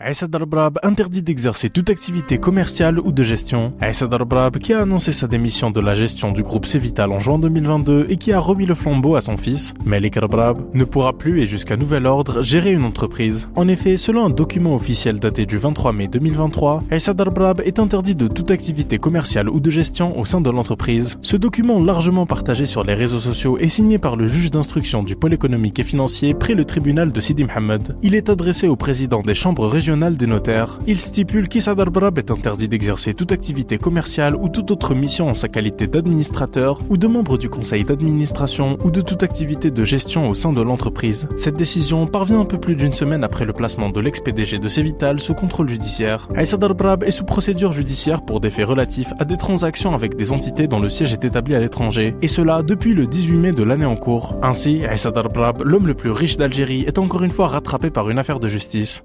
Aïssa Darbrab interdit d'exercer toute activité commerciale ou de gestion. Aïssa Darbrab qui a annoncé sa démission de la gestion du groupe Cévital en juin 2022 et qui a remis le flambeau à son fils, Malik Darbrab, ne pourra plus et jusqu'à nouvel ordre gérer une entreprise. En effet, selon un document officiel daté du 23 mai 2023, Aïssa Darbrab est interdit de toute activité commerciale ou de gestion au sein de l'entreprise. Ce document largement partagé sur les réseaux sociaux est signé par le juge d'instruction du pôle économique et financier près le tribunal de Sidi Mohamed. Il est adressé au président des chambres régionales Il stipule qu'Issa Darbrab est interdit d'exercer toute activité commerciale ou toute autre mission en sa qualité d'administrateur ou de membre du conseil d'administration ou de toute activité de gestion au sein de l'entreprise. Cette décision parvient un peu plus d'une semaine après le placement de l'ex-PDG de Cevital sous contrôle judiciaire. Aïssa Darbrab est sous procédure judiciaire pour des faits relatifs à des transactions avec des entités dont le siège est établi à l'étranger, et cela depuis le 18 mai de l'année en cours. Ainsi, Aïssa Darbrab, l'homme le plus riche d'Algérie, est encore une fois rattrapé par une affaire de justice.